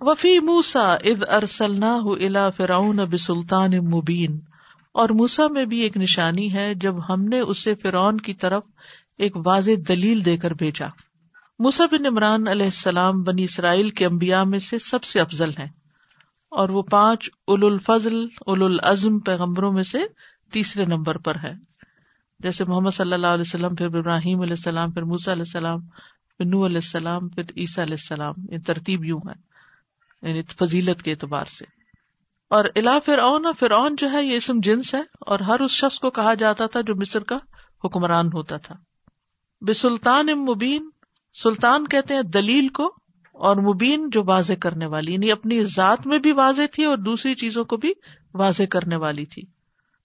وفی موسا اد ارسلنا الا فراؤن بسلطان مبین۔ اور موسا میں بھی ایک نشانی ہے جب ہم نے اسے فرعون کی طرف ایک واضح دلیل دے کر بھیجا۔ موسا بن عمران علیہ السلام بنی اسرائیل کے امبیا میں سے سب سے افضل ہیں۔ اور وہ پانچ اول الفضل اول العزم پیغمبروں میں سے تیسرے نمبر پر ہے۔ جیسے محمد صلی اللہ علیہ وسلم، پھر ابراہیم علیہ السلام، پھر موسا علیہ السلام، پھر نو علیہ السلام، پھر عیسیٰ علیہ السلام، یہ ترتیب یوں ہے۔ یعنی فضیلت کے اعتبار سے۔ اور الا فرعون فرعون جو ہے یہ اسم جنس ہے، اور ہر اس شخص کو کہا جاتا تھا جو مصر کا حکمران ہوتا تھا۔ بے سلطان مبین، سلطان کہتے ہیں دلیل کو، اور مبین جو واضح کرنے والی یعنی اپنی ذات میں بھی واضح تھی اور دوسری چیزوں کو بھی واضح کرنے والی تھی۔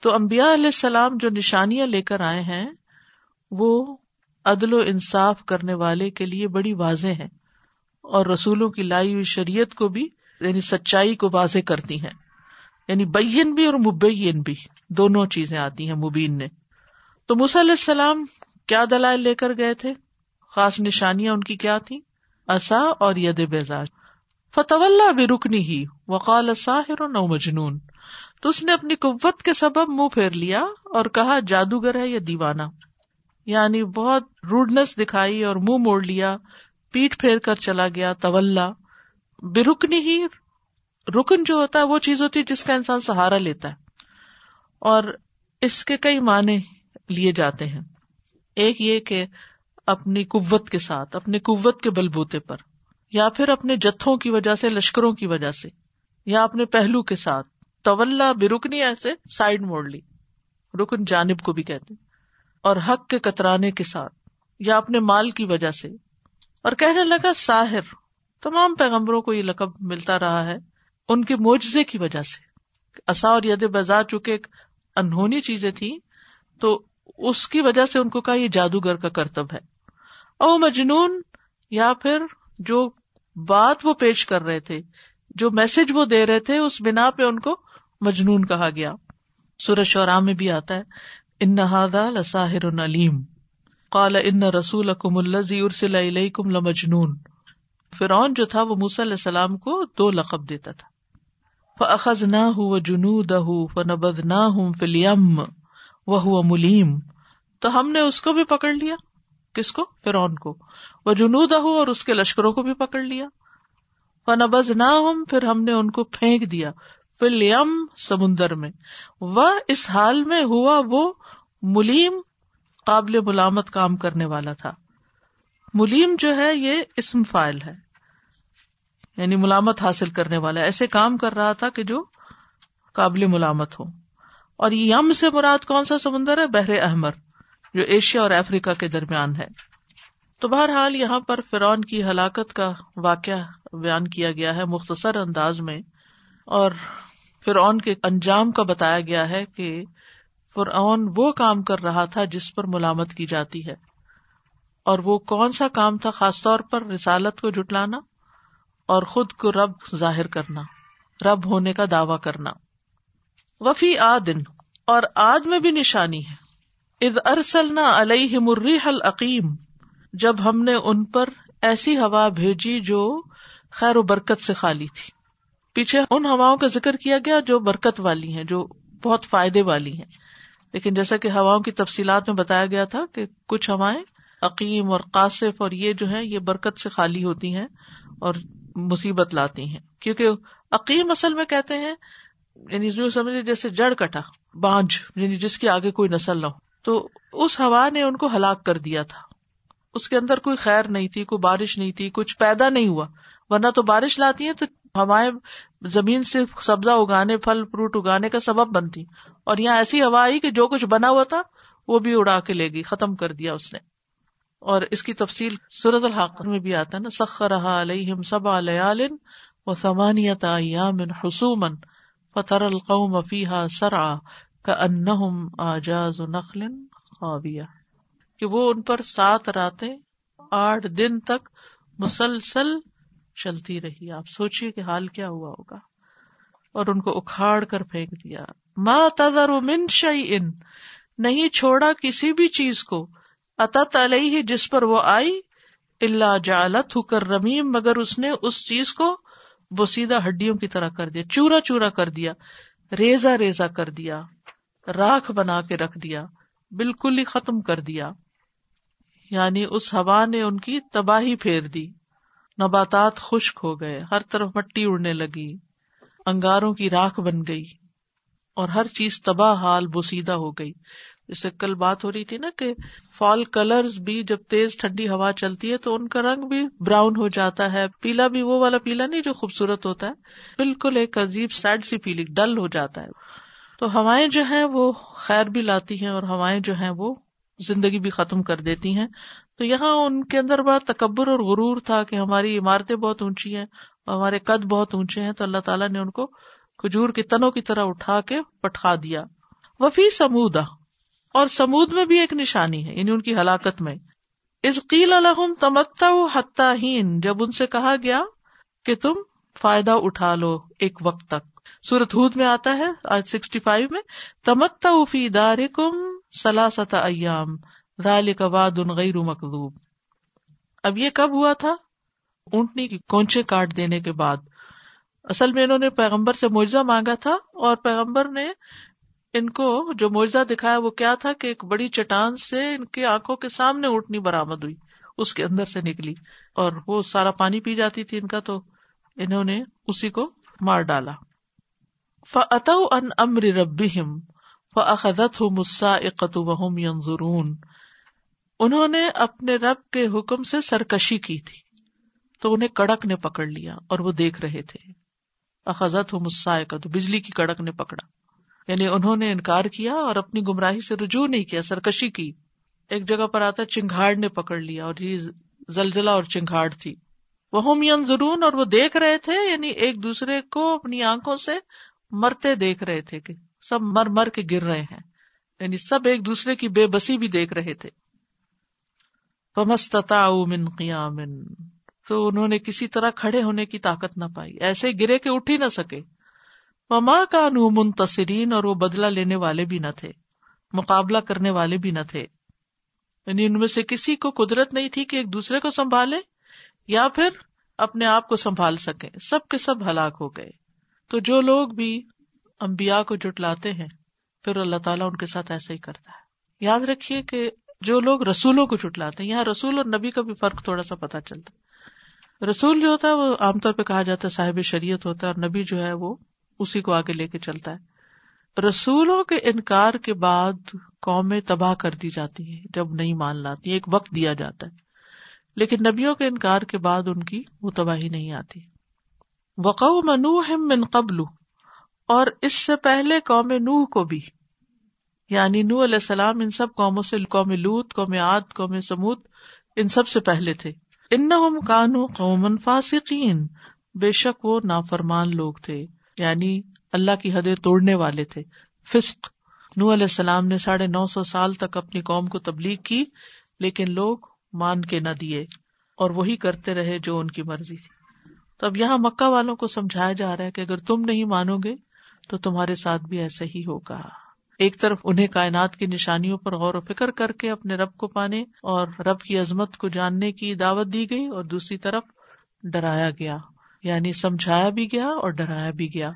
تو امبیا علیہ السلام جو نشانیاں لے کر آئے ہیں، وہ عدل و انصاف کرنے والے کے لیے بڑی واضح ہیں۔ اور رسولوں کی لائی ہوئی شریعت کو بھی یعنی سچائی کو واضح کرتی ہیں۔ یعنی بین بھی اور مبین بھی، دونوں چیزیں آتی ہیں مبین نے۔ تو علیہ السلام کیا دلائل لے کر گئے تھے؟ خاص نشانیاں ان کی کیا تھی اصا اور ید بیزاج فتح اللہ بے رکنی ہی وقال ساحر نو مجنون۔ تو اس نے اپنی قوت کے سبب منہ پھیر لیا اور کہا، جادوگر ہے یا دیوانہ؟ یعنی بہت روڈنس دکھائی اور منہ موڑ لیا۔ پیٹ پھیر کر چلا گیا طول بے رکنی ہی رکن جو ہوتا ہے، وہ چیز ہوتی ہے جس کا انسان سہارا لیتا ہے۔ اور اس کے کئی معنی لیے جاتے ہیں۔ ایک یہ کہ اپنی قوت کے ساتھ، اپنی قوت کے بلبوتے پر، یا پھر اپنے جتھوں کی وجہ سے، لشکروں کی وجہ سے، یا اپنے پہلو کے ساتھ۔ طول بے رکنی ایسے سائڈ موڑ لی۔ رکن جانب کو بھی کہتے اور حق کے کترانے کے ساتھ، یا اپنے مال کی وجہ سے اور کہنے لگا، ساحر، تمام پیغمبروں کو یہ لقب ملتا رہا ہے ان کے معجزے کی وجہ سے۔ اصا اور ید بازار چونکہ ایک انہونی چیزیں تھیں، تو اس کی وجہ سے ان کو کہا، یہ جادوگر کا کرتب ہے۔ او مجنون، یا پھر جو بات وہ پیش کر رہے تھے، جو میسج وہ دے رہے تھے، اس بنا پہ ان کو مجنون کہا گیا۔ سورج شورا میں بھی آتا ہے، ان لساہر علیم قال ان رسول کم الزی ارسل کم لمجنون فرعون جو تھا وہ موسی علیہ السلام کو دو لقب دیتا تھا فخذ نہ ہو جنو دہ فنبد نہ ہوں فلیم وہ ہوا ملیم تو ہم نے اس کو بھی پکڑ لیا کس کو فرون کو وہ جنوب ہو اور اس کے لشکروں کو بھی پکڑ لیا فنبز نہ ہوں پھر ہم نے ان کو پھینک دیا فلیم سمندر میں وہ اس حال میں ہوا وہ ملیم قابل ملامت کام کرنے والا تھا۔ ملیم جو ہے، یہ اسم فائل ہے۔ یعنی ملامت حاصل کرنے والا۔ ایسے کام کر رہا تھا کہ جو قابل ملامت ہو۔ اور یم سے مراد کون سا سمندر ہے؟ بحر احمر، جو ایشیا اور افریقہ کے درمیان ہے۔ تو بہرحال یہاں پر فرعون کی ہلاکت کا واقعہ بیان کیا گیا ہے مختصر انداز میں۔ اور فرعون کے انجام کا بتایا گیا ہے کہ فرعون وہ کام کر رہا تھا جس پر ملامت کی جاتی ہے۔ اور وہ کون سا کام تھا خاص طور پر رسالت کو جٹلانا اور خود کو رب ظاہر کرنا، رب ہونے کا دعوی کرنا۔ وفی آدن اور آج میں بھی نشانی ہے۔ اد ارسلنا علیہ مرریح العقیم، جب ہم نے ان پر ایسی ہوا بھیجی جو خیر و برکت سے خالی تھی۔ پیچھے ان ہواؤں کا ذکر کیا گیا جو برکت والی ہیں، جو بہت فائدے والی ہیں۔ لیکن جیسا کہ ہواؤں کی تفصیلات میں بتایا گیا تھا کہ کچھ ہوائیں عقیم اور قاصف اور یہ جو ہے یہ برکت سے خالی ہوتی ہیں اور مصیبت لاتی ہیں۔ کیونکہ عقیم اصل میں کہتے ہیں یعنی جو سمجھے جیسے جڑ کٹا بانج یعنی جس کی آگے کوئی نسل نہ ہو۔ تو اس ہوا نے ان کو ہلاک کر دیا تھا۔ اس کے اندر کوئی خیر نہیں تھی، کوئی بارش نہیں تھی، کچھ پیدا نہیں ہوا۔ ورنہ تو بارش لاتی ہیں تو ہوائیں زمین سے سبزہ اگانے، پھل، فروٹ اگانے کا سبب بنتی۔ اور یہاں ایسی ہوا آئی کہ جو کچھ بنا ہوا تھا، وہ بھی اڑا کے لے گئی، ختم کر دیا اس نے۔ اور اس کی تفصیل سورت الحق میں بھی آتا ہے نا سخر علیہم سب لیال و سمانیت ایام حسومن فتر القوم فیہا سرعا کأنہم آجاز نخل خاویہ۔ کہ وہ ان پر سات راتیں آٹھ دن تک مسلسل چلتی رہی۔ آپ سوچیے کہ حال کیا ہوا ہوگا۔ اور ان کو اکھاڑ کر پھینک دیا۔ ما تذر من شیئن۔ نہیں چھوڑا کسی بھی چیز کو۔ اتت علیہ، جس پر وہ آئی اللہ جالت ہو کر رمیم مگر اس نے اس چیز کو وہ سیدھا ہڈیوں کی طرح کر دیا۔ چورا چورا کر دیا۔ ریزا ریزا کر دیا۔ راکھ بنا کے رکھ دیا۔ بالکل ہی ختم کر دیا۔ یعنی اس ہوا نے ان کی تباہی پھیر دی۔ نباتات خشک ہو گئے، ہر طرف مٹی اڑنے لگی، انگاروں کی راکھ بن گئی اور ہر چیز تباہ حال بوسیدہ ہو گئی۔ جیسے کل بات ہو رہی تھی نا کہ فال کلر بھی جب تیز ٹھنڈی ہوا چلتی ہے تو ان کا رنگ بھی براؤن ہو جاتا ہے۔ پیلا بھی وہ والا پیلا نہیں جو خوبصورت ہوتا ہے، بالکل ایک عجیب سیڈ سی فیلنگ ڈل ہو جاتا ہے۔ تو ہوائیں جو ہیں وہ خیر بھی لاتی ہیں اور ہوائیں جو ہیں وہ زندگی بھی ختم کر دیتی ہیں۔ تو یہاں ان کے اندر بڑا تکبر اور غرور تھا کہ ہماری عمارتیں بہت اونچی ہیں اور ہمارے قد بہت اونچے ہیں۔ تو اللہ تعالیٰ نے ان کو کھجور کی تنوں کی طرح اٹھا کے پٹھا دیا۔ وفی سمودا اور سمود میں بھی ایک نشانی ہے یعنی ان کی ہلاکت میں۔ اس قیل الحم تمتا ہین جب ان سے کہا گیا کہ تم فائدہ اٹھا لو ایک وقت تک۔ سورت ہود میں آتا ہے آج سکسٹی فائیو میں تمتا فی دار کم سلاست ایام رال واد ان غیر مقلوب اب یہ کب ہوا تھا؟ اونٹنی کی کونچے کاٹ دینے کے بعد۔ اصل میں انہوں نے پیغمبر سے معجزہ مانگا تھا اور پیغمبر نے ان کو جو معجزہ دکھایا وہ کیا تھا کہ ایک بڑی چٹان سے ان کی آنکھوں کے سامنے اونٹنی برامد ہوئی، اس کے اندر سے نکلی اور وہ سارا پانی پی جاتی تھی ان کا تو انہوں نے اسی کو مار ڈالا۔ فت ان امر رب فخت ہوں مسا اقتوہم ینظرون انہوں نے اپنے رب کے حکم سے سرکشی کی تھی۔ تو انہیں کڑک نے پکڑ لیا اور وہ دیکھ رہے تھے۔ اخذت ہوں مسا بجلی کی کڑک نے پکڑا۔ یعنی انہوں نے انکار کیا اور اپنی گمراہی سے رجوع نہیں کیا، سرکشی کی۔ ایک جگہ پر آتا چنگاڑ نے پکڑ لیا اور یہ زلزلہ اور چنگاڑ تھی۔ وہ ہوم ضرور اور وہ دیکھ رہے تھے یعنی ایک دوسرے کو اپنی آنکھوں سے مرتے دیکھ رہے تھے کہ سب مر مر کے گر رہے ہیں۔ یعنی سب ایک دوسرے کی بے بسی بھی دیکھ رہے تھے۔ من قیام تو انہوں نے کسی طرح کھڑے ہونے کی طاقت نہ پائی۔ ایسے گرے کے اٹھ ہی نہ سکے۔ وما کا نو منتصرین اور وہ بدلا لینے والے بھی نہ تھے۔ مقابلہ کرنے والے بھی نہ تھے۔ یعنی ان میں سے کسی کو قدرت نہیں تھی کہ ایک دوسرے کو سنبھالے یا پھر اپنے آپ کو سنبھال سکے۔ سب کے سب ہلاک ہو گئے۔ تو جو لوگ بھی امبیا کو جٹلاتے ہیں، پھر اللہ تعالیٰ ان کے ساتھ ایسا ہی کرتا ہے۔ یاد رکھیے کہ جو لوگ رسولوں کو جٹلاتے ہیں، یہاں رسول اور نبی کا بھی فرق تھوڑا سا پتا چلتا ہے۔ رسول جو ہوتا ہے، وہ عام طور پہ کہا جاتا ہے صاحب شریعت ہوتا ہے اور نبی جو ہے، وہ اسی کو آگے لے کے چلتا ہے۔ رسولوں کے انکار کے بعد قومیں تباہ کر دی جاتی ہیں، جب نہیں مان لاتی ایک وقت دیا جاتا ہے۔ لیکن نبیوں کے انکار کے بعد ان کی وہ تباہی نہیں آتی۔ وقو منو من قبل اور اس سے پہلے قوم نوح کو بھی۔ یعنی نو علیہ السلام ان سب قوموں سے، قوم لوت قوم عاد، قوم سمود ان سب سے پہلے تھے۔ ان کانو قومن فاسقین۔ بے شک وہ نافرمان لوگ تھے۔ یعنی اللہ کی حدیں توڑنے والے تھے۔ فسق۔ نو علیہ السلام نے ساڑھے نو سو سال تک اپنی قوم کو تبلیغ کی، لیکن لوگ مان کے نہ دیے۔ اور وہی کرتے رہے جو ان کی مرضی تھی۔ تو اب یہاں مکہ والوں کو سمجھایا جا رہا ہے کہ اگر تم نہیں مانو گے تو تمہارے ساتھ بھی ایسا ہی ہوگا۔ ایک طرف انہیں کائنات کی نشانیوں پر غور و فکر کر کے اپنے رب کو پانے اور رب کی عظمت کو جاننے کی دعوت دی گئی اور دوسری طرف ڈرایا گیا یعنی سمجھایا بھی گیا اور ڈرایا بھی گیا۔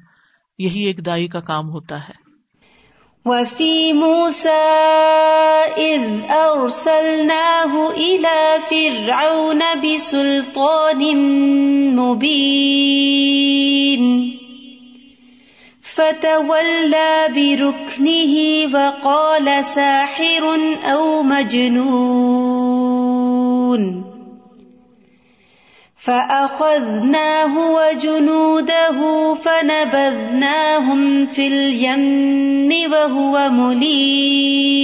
یہی ایک دائی کا کام ہوتا ہے۔ وفی موسى إذ أرسلناه إلى فرعون بسلطان مبين فتولى بركنه وقال ساحر أو مجنون فأخذناه وجنوده فنبذناهم في اليم وهو مليم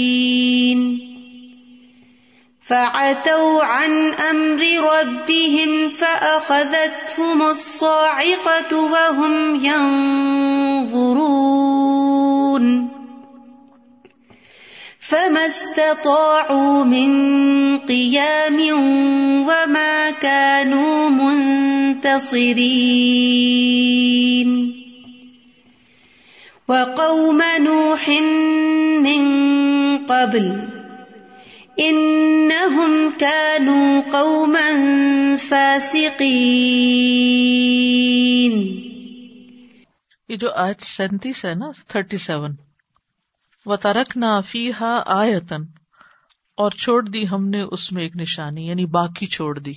فعتوا عن أمر ربهم فأخذتهم الصاعقة وهم ينظرون. فما استطاعوا من قيام وما كانوا منتصرين. وقوم نوح من قبل انہم كانوا قوما فاسقین یہ جو آج سینتیس ہے نا، تھرٹی سیون و ترک نہ فی ہا آیتن اور چھوڑ دی ہم نے اس میں ایک نشانی یعنی باقی چھوڑ دی۔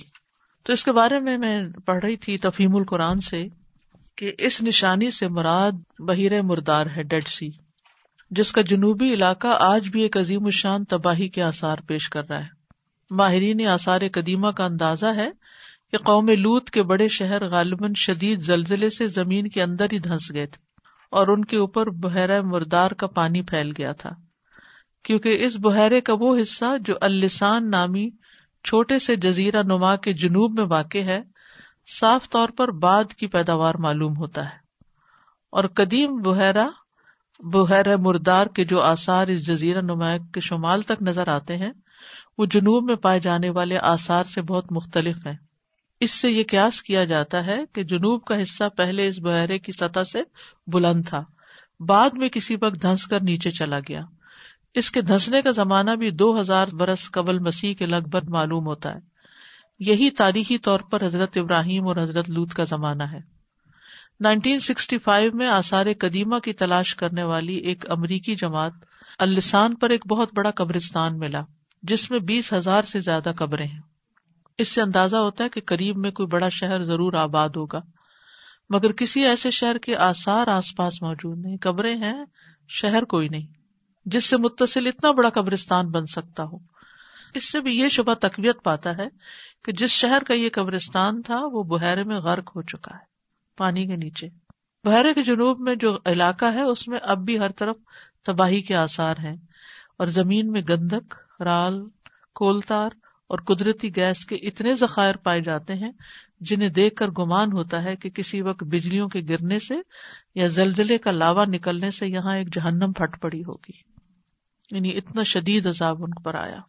تو اس کے بارے میں میں پڑھ رہی تھی تفہیم القرآن سے کہ اس نشانی سے مراد بحیر مردار ہے، ڈیڈ سی۔ جس کا جنوبی علاقہ آج بھی ایک عظیم الشان تباہی کے آثار پیش کر رہا ہے۔ ماہرین آثار قدیمہ کا اندازہ ہے کہ قوم لوت کے بڑے شہر غالباً شدید زلزلے سے زمین کے اندر ہی دھنس گئے تھے اور ان کے اوپر بحیرہ مردار کا پانی پھیل گیا تھا۔ کیونکہ اس بحیرے کا وہ حصہ جو السان نامی چھوٹے سے جزیرہ نما کے جنوب میں واقع ہے، صاف طور پر بعد کی پیداوار معلوم ہوتا ہے۔ اور قدیم بحیرہ بحیر مردار کے جو آثار اس جزیرہ نما کے شمال تک نظر آتے ہیں، وہ جنوب میں پائے جانے والے آثار سے بہت مختلف ہیں۔ اس سے یہ قیاس کیا جاتا ہے کہ جنوب کا حصہ پہلے اس بحیرے کی سطح سے بلند تھا، بعد میں کسی وقت دھنس کر نیچے چلا گیا۔ اس کے دھنسنے کا زمانہ بھی دو ہزار برس قبل مسیح کے لگ بھگ معلوم ہوتا ہے۔ یہی تاریخی طور پر حضرت ابراہیم اور حضرت لوت کا زمانہ ہے۔ نائنٹین سکسٹی فائیو میں آثار قدیمہ کی تلاش کرنے والی ایک امریکی جماعت السان پر ایک بہت بڑا قبرستان ملا، جس میں بیس ہزار سے زیادہ قبریں ہیں۔ اس سے اندازہ ہوتا ہے کہ قریب میں کوئی بڑا شہر ضرور آباد ہوگا، مگر کسی ایسے شہر کے آسار آس پاس موجود نہیں۔ قبریں ہیں، شہر کوئی نہیں، جس سے متصل اتنا بڑا قبرستان بن سکتا ہو۔ اس سے بھی یہ شبہ تقویت پاتا ہے کہ جس شہر کا یہ قبرستان تھا، وہ بحیرے میں غرق ہو چکا ہے۔ پانی کے نیچے۔ بحیرے کے جنوب میں جو علاقہ ہے، اس میں اب بھی ہر طرف تباہی کے آسار ہیں۔ اور زمین میں گندک، رال، کولتار اور قدرتی گیس کے اتنے ذخائر پائے جاتے ہیں، جنہیں دیکھ کر گمان ہوتا ہے کہ کسی وقت بجلیوں کے گرنے سے یا زلزلے کا لاوا نکلنے سے یہاں ایک جہنم پھٹ پڑی ہوگی۔ یعنی اتنا شدید عذاب ان پر آیا۔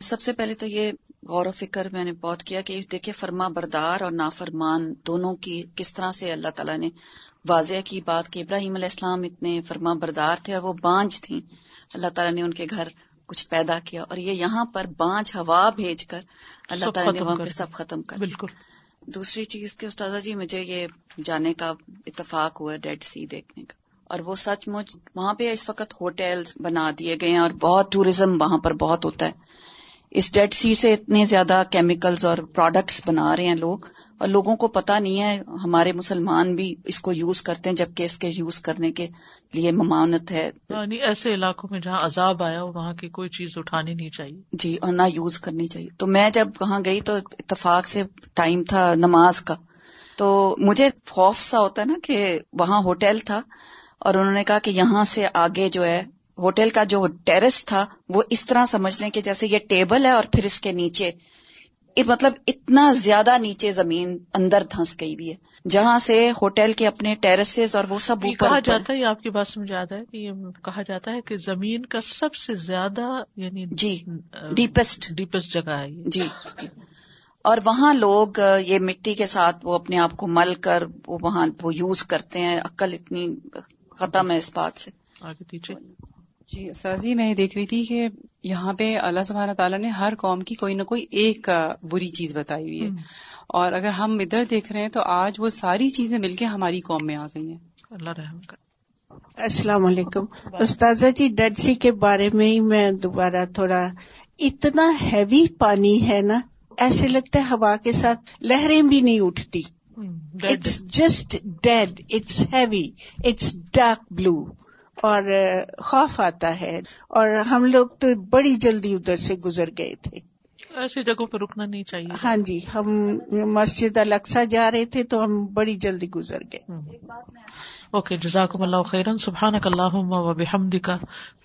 سب سے پہلے تو یہ غور و فکر میں نے بہت کیا کہ دیکھے فرما بردار اور نافرمان دونوں کی کس طرح سے اللہ تعالیٰ نے واضح کی بات کہ ابراہیم علیہ السلام اتنے فرما بردار تھے اور وہ بانج تھیں۔ اللہ تعالیٰ نے ان کے گھر کچھ پیدا کیا اور یہ یہاں پر بانج ہوا بھیج کر اللہ تعالیٰ نے وہاں پہ سب ختم کر بالکل۔ دوسری چیز کے استاذہ جی مجھے یہ جانے کا اتفاق ہوا ڈیڈ سی دیکھنے کا اور وہ سچ مچ وہاں پہ اس وقت ہوٹلز بنا دیے گئے ہیں اور بہت ٹوریزم وہاں پر بہت ہوتا ہے۔ اس ڈیڈ سی سے اتنے زیادہ کیمیکلز اور پروڈکٹس بنا رہے ہیں لوگ اور لوگوں کو پتا نہیں ہے ہمارے مسلمان بھی اس کو یوز کرتے ہیں جبکہ اس کے یوز کرنے کے لیے ممانت ہے۔ یعنی ایسے علاقوں میں جہاں عذاب آیا ہو وہاں کی کوئی چیز اٹھانی نہیں چاہیے۔ جی اور نہ یوز کرنی چاہیے۔ تو میں جب وہاں گئی تو اتفاق سے ٹائم تھا نماز کا۔ تو مجھے خوف سا ہوتا ہے نا کہ وہاں ہوٹل تھا اور انہوں نے کہا کہ یہاں سے آگے جو ہے ہوٹل کا جو ٹیرس تھا وہ اس طرح سمجھ لیں کہ جیسے یہ ٹیبل ہے اور پھر اس کے نیچے مطلب اتنا زیادہ نیچے زمین اندر دھنس گئی بھی ہے جہاں سے ہوٹل کے اپنے ٹیرسز اور وہ سب کہا جاتا ہے آپ کی بات سمجھ آتا ہے کہ یہ کہا جاتا ہے کہ زمین کا سب سے زیادہ یعنی جی ڈیپسٹ ڈیپسٹ۔ جگہ ہے جی جی۔ اور وہاں لوگ یہ مٹی کے ساتھ وہ اپنے آپ کو مل کر وہ وہاں وہ یوز کرتے ہیں عقل اتنی ختم ہے اس بات سے۔ آگے پیچھے۔ جی سر میں یہ دیکھ رہی تھی کہ یہاں پہ اللہ سبحانہ تعالیٰ نے ہر قوم کی کوئی نہ کوئی ایک بری چیز بتائی ہوئی ہے۔ اور اگر ہم ادھر دیکھ رہے ہیں تو آج وہ ساری چیزیں مل کے ہماری قوم میں آ گئی ہیں۔ اللہ رحم کر السلام علیکم۔ استاذہ جی ڈیڈ سی کے بارے میں ہی میں دوبارہ تھوڑا اتنا ہیوی پانی ہے نا ایسے لگتا ہے ہوا کے ساتھ لہریں بھی نہیں اٹھتی۔ It's just dead it's heavy it's dark blue اور خوف آتا ہے اور ہم لوگ تو بڑی جلدی ادھر سے گزر گئے تھے۔ ایسی جگہوں پہ رکنا نہیں چاہیے۔ ہاں جی ہم مسجد القسا جا رہے تھے تو ہم بڑی جلدی گزر گئے۔ اوکے جزاکم اللہ خیرن سبحان اللہ و بحمد کا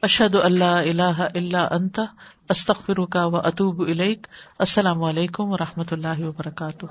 اشد اللہ اللہ اللہ انتا استخر کا و اطوب السلام علیکم و رحمۃ اللہ وبرکاتہ۔